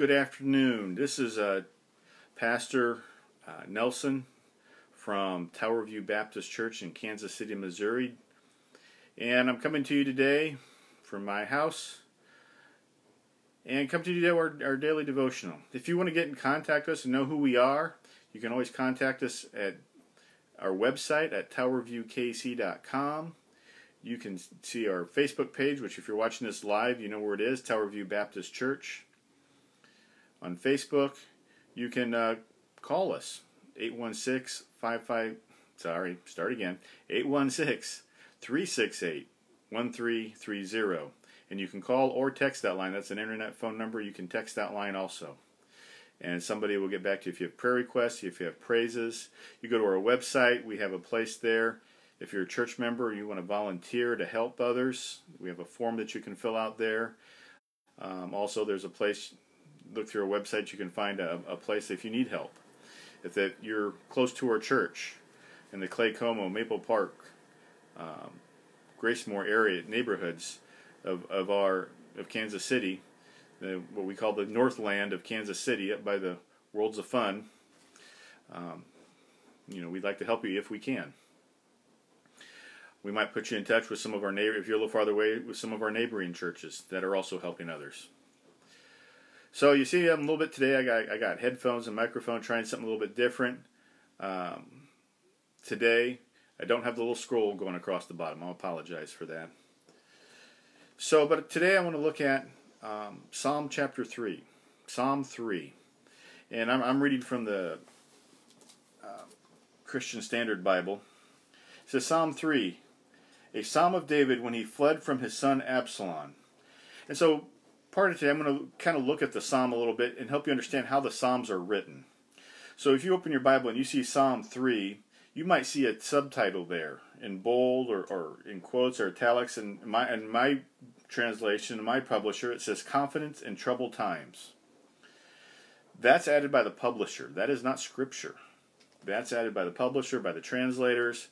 Good afternoon. This is uh, Pastor uh, Nelson from Tower View Baptist Church in Kansas City, Missouri. And I'm coming to you today from my house and come to you today our, our daily devotional. If you want to get in contact with us and know who we are, you can always contact us at our website at towerviewkc.com. You can see our Facebook page, which if you're watching this live, you know where it is, Tower View Baptist Church. On Facebook, you can uh, call us 816 55 sorry, start again. 816 368 1330. And you can call or text that line. That's an internet phone number. You can text that line also. And somebody will get back to you if you have prayer requests, if you have praises. You go to our website, we have a place there if you're a church member, you want to volunteer to help others, we have a form that you can fill out there. Um, also, there's a place, look through our website, you can find a, a place if you need help. If that you're close to our church in the Claycomo, Maple Park, um, Gracemor area neighborhoods of, of our of Kansas City, the, what we call the Northland of Kansas City, up by the Worlds of Fun. Um, you know, we'd like to help you if we can. We might put you in touch with some of our neighbor if you're a little farther away with some of our neighboring churches that are also helping others. So you see, I'm a little bit today. I got I got headphones and microphone, trying something a little bit different. Um, today, I don't have the little scroll going across the bottom. I'll apologize for that. So, but today I want to look at um, Psalm chapter three, Psalm three, and I'm, I'm reading from the uh, Christian Standard Bible. It says Psalm three, a psalm of David when he fled from his son Absalom. And so, part of today, I'm going to kind of look at the psalm a little bit and help you understand how the psalms are written. So, if you open your Bible and you see Psalm 3, you might see a subtitle there in bold or, or in quotes or italics. And my, in my translation, my publisher, it says Confidence in Troubled Times. That's added by the publisher. That is not scripture. That's added by the publisher, by the translators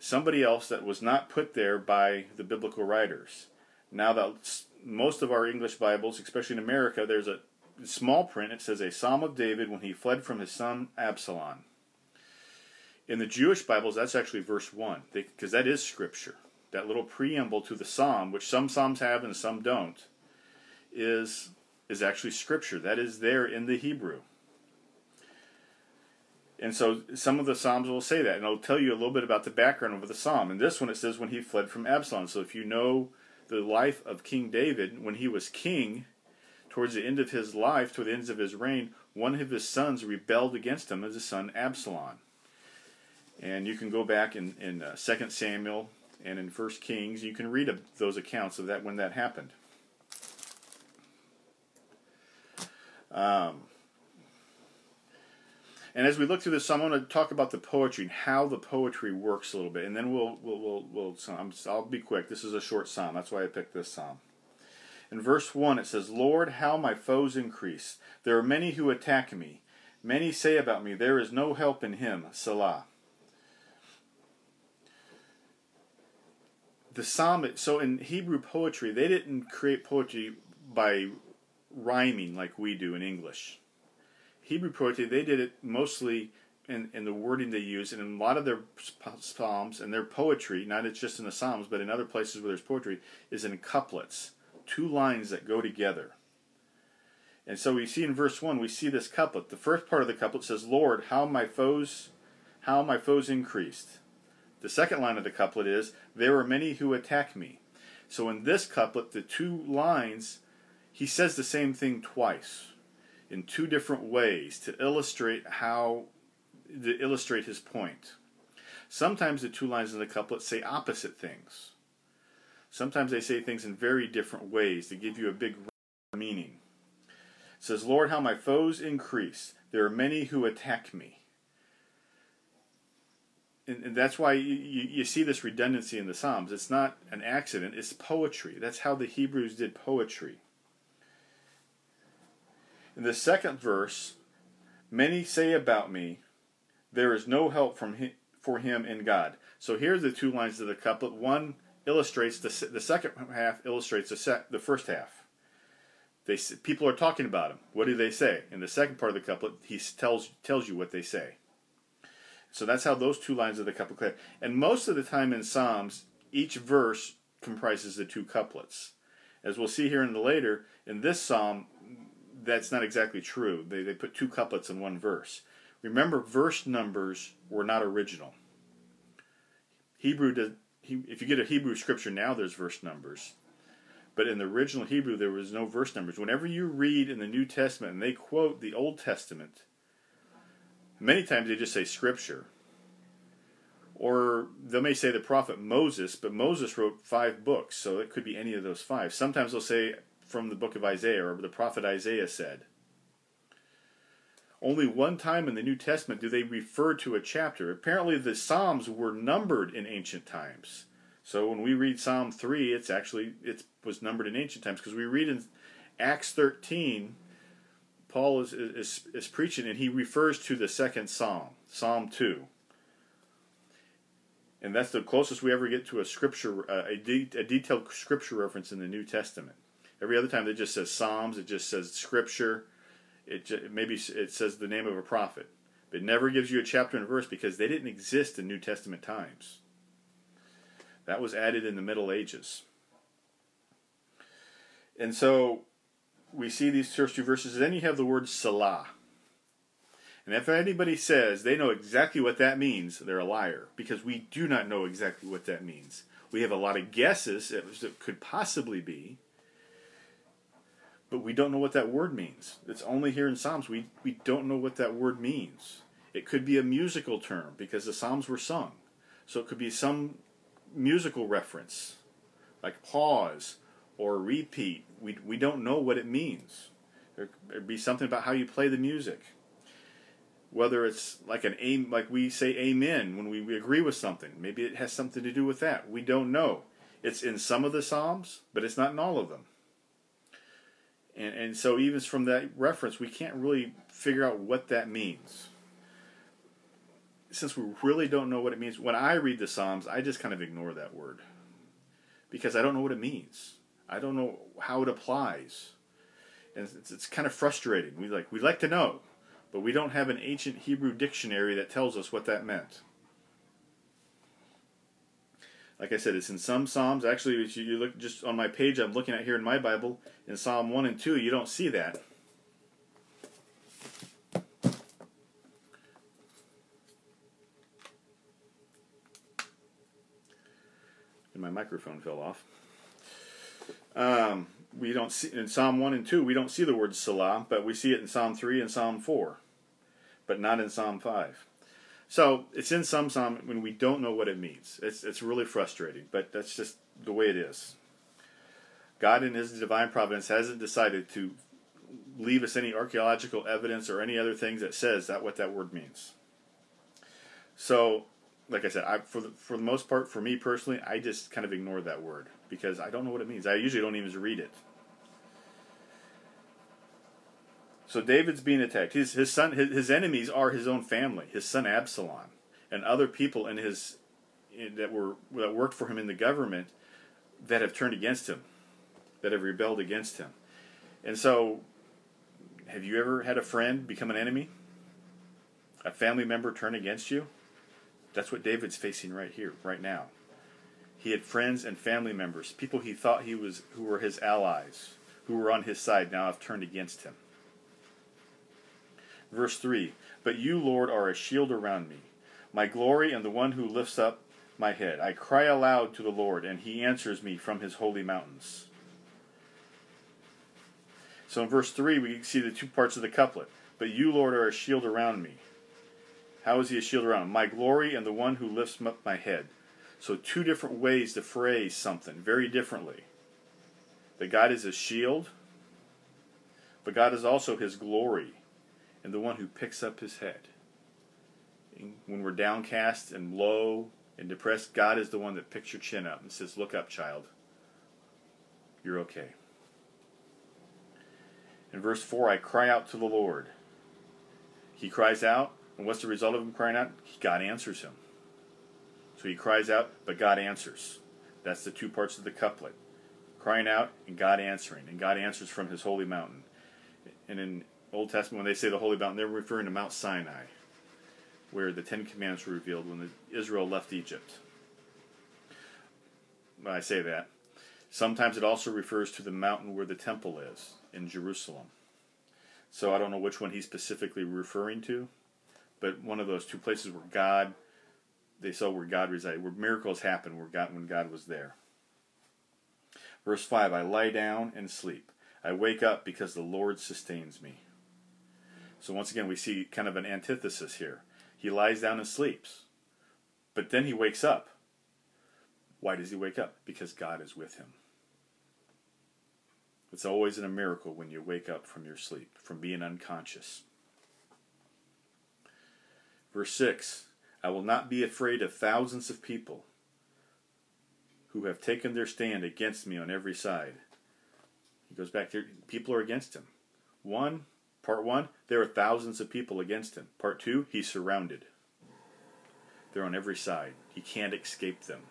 somebody else that was not put there by the biblical writers. Now that most of our English Bibles, especially in America, there's a small print. It says a Psalm of David when he fled from his son Absalom. In the Jewish Bibles, that's actually verse one because that is scripture. That little preamble to the psalm, which some psalms have and some don't, is is actually scripture. That is there in the Hebrew. And so some of the Psalms will say that, and it'll tell you a little bit about the background of the Psalm. And this one it says when he fled from Absalom. So if you know the life of King David, when he was king, towards the end of his life, toward the ends of his reign, one of his sons rebelled against him as his son Absalom. And you can go back in, in uh, 2 Samuel and in 1 Kings, you can read those accounts of that when that happened. Um, and as we look through this, I'm going to talk about the poetry and how the poetry works a little bit, and then we'll we'll we'll, we'll I'll be quick. This is a short psalm. That's why I picked this psalm. In verse one, it says, "Lord, how my foes increase! There are many who attack me. Many say about me, there is no help in him." Selah. The psalm. So in Hebrew poetry, they didn't create poetry by rhyming like we do in English Hebrew poetry, they did it mostly in, in the wording they use, and in a lot of their psalms and their poetry, not just in the psalms, but in other places where there's poetry, is in couplets, two lines that go together. And so we see in verse one, we see this couplet. The first part of the couplet says, "Lord, how my foes, how my foes increased." The second line of the couplet is, "There are many who attack me." So in this couplet, the two lines, he says the same thing twice in two different ways to illustrate how to illustrate his point. Sometimes the two lines in the couplet say opposite things. Sometimes they say things in very different ways to give you a big meaning. It says, Lord, how my foes increase. There are many who attack me. And, and that's why you, you, you see this redundancy in the Psalms. It's not an accident, it's poetry. That's how the Hebrews did poetry. In the second verse, many say about me, there is no help from him, for him in God. So here are the two lines of the couplet. One illustrates the, the second half illustrates the, the first half. they people are talking about him. What do they say? In the second part of the couplet, he tells tells you what they say. So that's how those two lines of the couplet. And most of the time in Psalms, each verse comprises the two couplets. As we'll see here in the later, in this psalm, that's not exactly true. They, they put two couplets in one verse. Remember, verse numbers were not original. Hebrew does, if you get a Hebrew scripture now, there's verse numbers. But in the original Hebrew, there was no verse numbers. Whenever you read in the New Testament and they quote the Old Testament, many times they just say scripture. Or they may say the prophet Moses, but Moses wrote five books, so it could be any of those five. Sometimes they'll say from the book of Isaiah, or the prophet Isaiah said. Only one time in the New Testament do they refer to a chapter. Apparently, the Psalms were numbered in ancient times. So when we read Psalm 3, it's actually it was numbered in ancient times because we read in Acts 13 Paul is, is, is preaching and he refers to the second psalm, Psalm 2. And that's the closest we ever get to a scripture, a, de- a detailed scripture reference in the New Testament. Every other time it just says Psalms, it just says scripture, it just, maybe it says the name of a prophet. But it never gives you a chapter and verse because they didn't exist in New Testament times. That was added in the Middle Ages. And so we see these first two verses. Then you have the word Selah. And if anybody says they know exactly what that means, they're a liar because we do not know exactly what that means. We have a lot of guesses as it could possibly be, but we don't know what that word means. It's only here in Psalms. We, we don't know what that word means. It could be a musical term because the Psalms were sung. So it could be some musical reference, like pause or repeat. We, we don't know what it means. There, would be something about how you play the music. Whether it's like an aim, like we say amen when we, we agree with something. Maybe it has something to do with that. We don't know. It's in some of the Psalms, but it's not in all of them. And, and so, even from that reference, we can't really figure out what that means. Since we really don't know what it means, when I read the Psalms, I just kind of ignore that word because I don't know what it means. I don't know how it applies, and it's, it's kind of frustrating. We like we like to know, but we don't have an ancient Hebrew dictionary that tells us what that meant. Like I said, it's in some Psalms. Actually, if you look just on my page, I'm looking at here in my Bible, in Psalm 1 and 2, you don't see that. And my microphone fell off. Um, we don't see in Psalm one and two. We don't see the word Selah, but we see it in Psalm three and Psalm four, but not in Psalm five. So it's in some psalm when we don't know what it means. It's it's really frustrating, but that's just the way it is. God, in His divine providence, hasn't decided to leave us any archaeological evidence or any other things that says that what that word means. So, like I said, I, for the, for the most part, for me personally, I just kind of ignore that word because I don't know what it means. I usually don't even read it. So David's being attacked. His his son his, his enemies are his own family, his son Absalom, and other people in his in, that were that worked for him in the government that have turned against him, that have rebelled against him. And so have you ever had a friend become an enemy? A family member turn against you? That's what David's facing right here, right now. He had friends and family members, people he thought he was who were his allies, who were on his side now have turned against him. Verse 3 But you, Lord, are a shield around me, my glory and the one who lifts up my head. I cry aloud to the Lord, and he answers me from his holy mountains. So in verse 3, we see the two parts of the couplet. But you, Lord, are a shield around me. How is he a shield around? My glory and the one who lifts up my head. So, two different ways to phrase something very differently. That God is a shield, but God is also his glory and the one who picks up his head. When we're downcast and low and depressed, God is the one that picks your chin up and says, Look up, child. You're okay. In verse 4, I cry out to the Lord. He cries out, and what's the result of him crying out? God answers him. So he cries out, but God answers. That's the two parts of the couplet. crying out and God answering, and God answers from His holy mountain. And in Old Testament, when they say the holy mountain, they're referring to Mount Sinai, where the Ten Commandments were revealed when the, Israel left Egypt. When I say that, sometimes it also refers to the mountain where the temple is in Jerusalem. So I don't know which one he's specifically referring to, but one of those two places where God, they saw where God resided, where miracles happened, where God, when God was there. Verse 5 I lie down and sleep. I wake up because the Lord sustains me. So once again, we see kind of an antithesis here. He lies down and sleeps, but then he wakes up. Why does he wake up? Because God is with him. It's always a miracle when you wake up from your sleep, from being unconscious. Verse 6 I will not be afraid of thousands of people who have taken their stand against me on every side. He goes back there, people are against him. One, part one, there are thousands of people against him. Part two, he's surrounded. They're on every side. He can't escape them.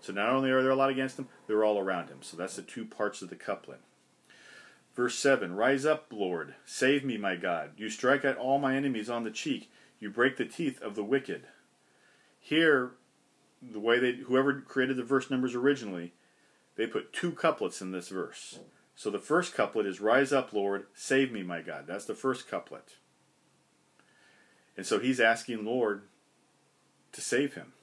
So not only are there a lot against him, they're all around him. So that's the two parts of the couplet. Verse 7 Rise up, Lord, save me, my God. You strike at all my enemies on the cheek, you break the teeth of the wicked. Here, the way they whoever created the verse numbers originally, they put two couplets in this verse. So the first couplet is Rise up, Lord, save me, my God. That's the first couplet. And so he's asking Lord to save him.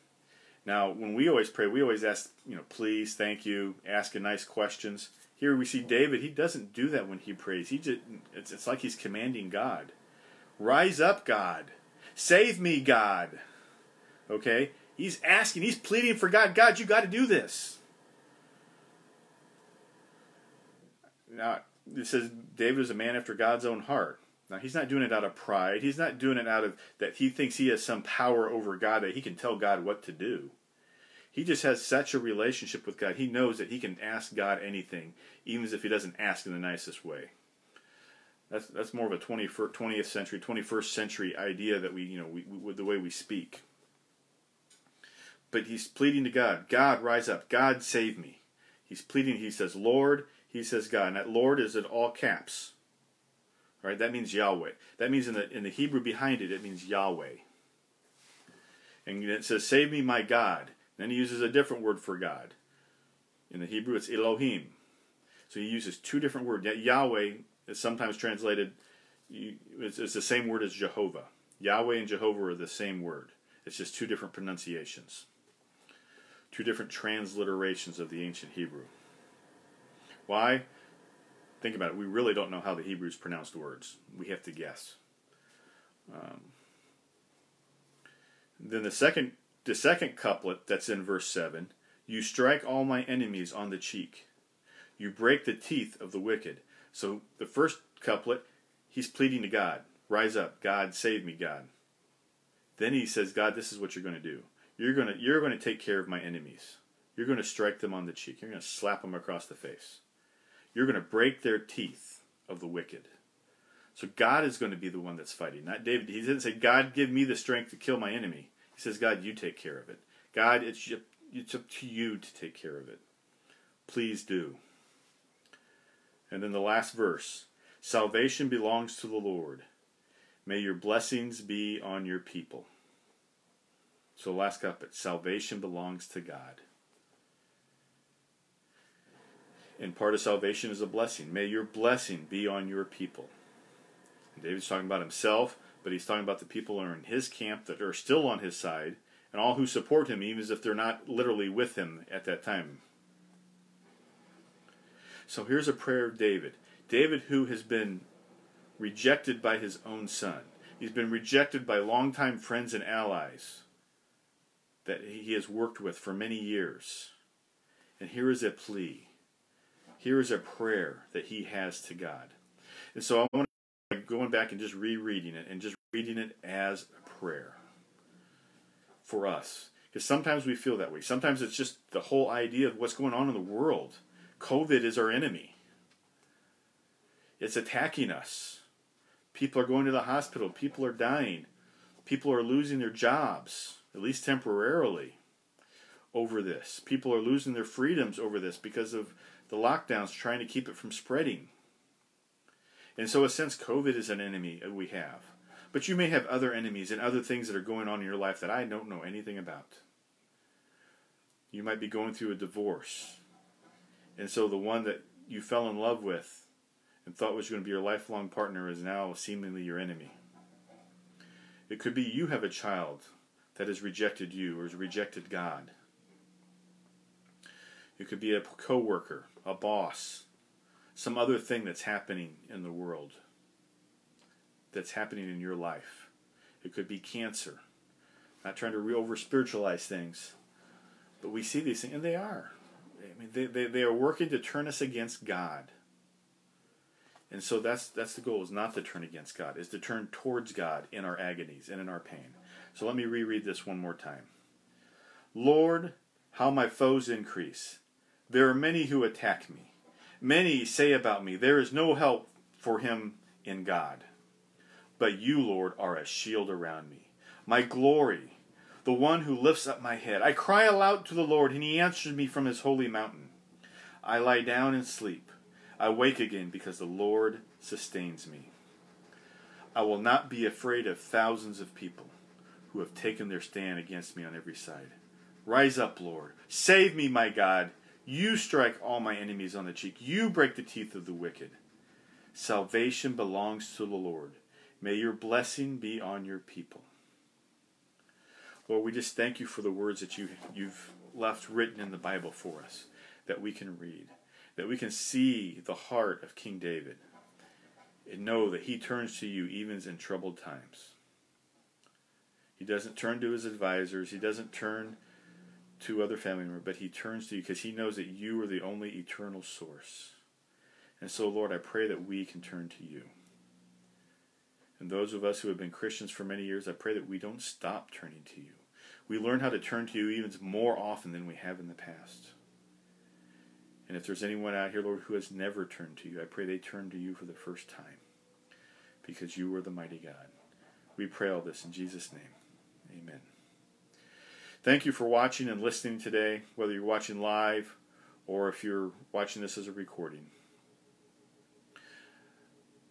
Now, when we always pray, we always ask, you know, please, thank you, asking nice questions. Here we see David, he doesn't do that when he prays. He just it's, it's like he's commanding God. Rise up, God. Save me, God. Okay? He's asking, he's pleading for God. God, you got to do this. Now, it says David is a man after God's own heart. Now, he's not doing it out of pride. He's not doing it out of that he thinks he has some power over God that he can tell God what to do. He just has such a relationship with God. He knows that he can ask God anything, even if he doesn't ask in the nicest way. That's that's more of a 20th, 20th century, 21st century idea that we, you know, we, with the way we speak but he's pleading to God, God, rise up. God, save me. He's pleading, he says, Lord, he says, God. And that Lord is in all caps. All right, that means Yahweh. That means in the, in the Hebrew behind it, it means Yahweh. And it says, Save me, my God. Then he uses a different word for God. In the Hebrew, it's Elohim. So he uses two different words. Yahweh is sometimes translated, it's the same word as Jehovah. Yahweh and Jehovah are the same word. It's just two different pronunciations two different transliterations of the ancient Hebrew. Why? Think about it. We really don't know how the Hebrews pronounced words. We have to guess. Um, then the second, the second couplet that's in verse seven: "You strike all my enemies on the cheek, you break the teeth of the wicked." So the first couplet, he's pleading to God, "Rise up, God, save me, God." Then he says, "God, this is what you're going to do. You're going to you're going to take care of my enemies. You're going to strike them on the cheek. You're going to slap them across the face. You're going to break their teeth of the wicked. So God is going to be the one that's fighting, not David. He didn't say, God, give me the strength to kill my enemy. He says, God, you take care of it. God, it's, it's up to you to take care of it. Please do. And then the last verse Salvation belongs to the Lord. May your blessings be on your people. So last couplet, salvation belongs to God. And part of salvation is a blessing. May your blessing be on your people. And David's talking about himself, but he's talking about the people who are in his camp that are still on his side, and all who support him, even if they're not literally with him at that time. So here's a prayer of David. David, who has been rejected by his own son, he's been rejected by longtime friends and allies that he has worked with for many years. And here is a plea. Here is a prayer that he has to God. And so I want to going back and just rereading it and just reading it as a prayer for us. Because sometimes we feel that way. Sometimes it's just the whole idea of what's going on in the world. COVID is our enemy. It's attacking us. People are going to the hospital. People are dying. People are losing their jobs at least temporarily. over this. People are losing their freedoms over this because of the lockdowns trying to keep it from spreading. And so, in a sense, COVID is an enemy we have. But you may have other enemies and other things that are going on in your life that I don't know anything about. You might be going through a divorce. And so, the one that you fell in love with and thought was going to be your lifelong partner is now seemingly your enemy. It could be you have a child that has rejected you or has rejected God. It could be a coworker, a boss, some other thing that's happening in the world, that's happening in your life. It could be cancer. I'm Not trying to over spiritualize things, but we see these things, and they are. I mean, they, they, they are working to turn us against God. And so that's that's the goal is not to turn against God, is to turn towards God in our agonies and in our pain. So let me reread this one more time. Lord, how my foes increase. There are many who attack me. Many say about me, There is no help for him in God. But you, Lord, are a shield around me, my glory, the one who lifts up my head. I cry aloud to the Lord, and he answers me from his holy mountain. I lie down and sleep. I wake again because the Lord sustains me. I will not be afraid of thousands of people who have taken their stand against me on every side. Rise up, Lord. Save me, my God. You strike all my enemies on the cheek. You break the teeth of the wicked. Salvation belongs to the Lord. May your blessing be on your people. Lord, we just thank you for the words that you, you've left written in the Bible for us that we can read, that we can see the heart of King David and know that he turns to you even in troubled times. He doesn't turn to his advisors, he doesn't turn to other family members, but he turns to you because he knows that you are the only eternal source. And so, Lord, I pray that we can turn to you. And those of us who have been Christians for many years, I pray that we don't stop turning to you. We learn how to turn to you even more often than we have in the past. And if there's anyone out here, Lord, who has never turned to you, I pray they turn to you for the first time because you are the mighty God. We pray all this in Jesus' name. Amen. Thank you for watching and listening today, whether you're watching live or if you're watching this as a recording.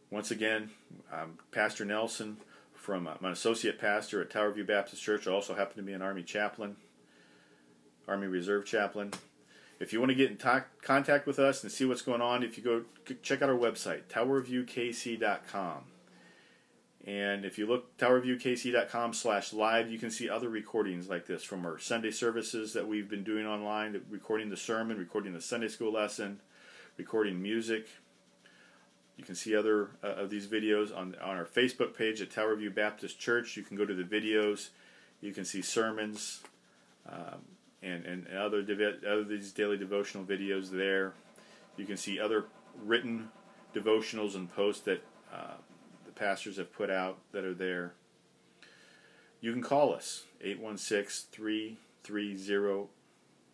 Once again, I'm Pastor Nelson from uh, I'm an associate pastor at Tower View Baptist Church. I also happen to be an Army chaplain, Army Reserve chaplain. If you want to get in t- contact with us and see what's going on, if you go check out our website, towerviewkc.com. And if you look towerviewkc.com slash live, you can see other recordings like this from our Sunday services that we've been doing online, recording the sermon, recording the Sunday school lesson, recording music. You can see other uh, of these videos on, on our Facebook page at Tower View Baptist Church. You can go to the videos. You can see sermons um, and, and other, dev- other these daily devotional videos there. You can see other written devotionals and posts that uh, pastors have put out that are there. You can call us 816 330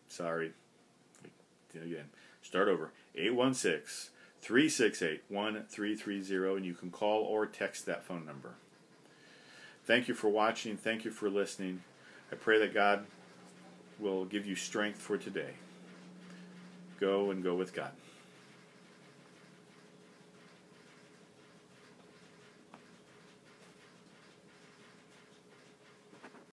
sorry again start over 816 368 1330 and you can call or text that phone number. Thank you for watching, thank you for listening. I pray that God will give you strength for today. Go and go with God.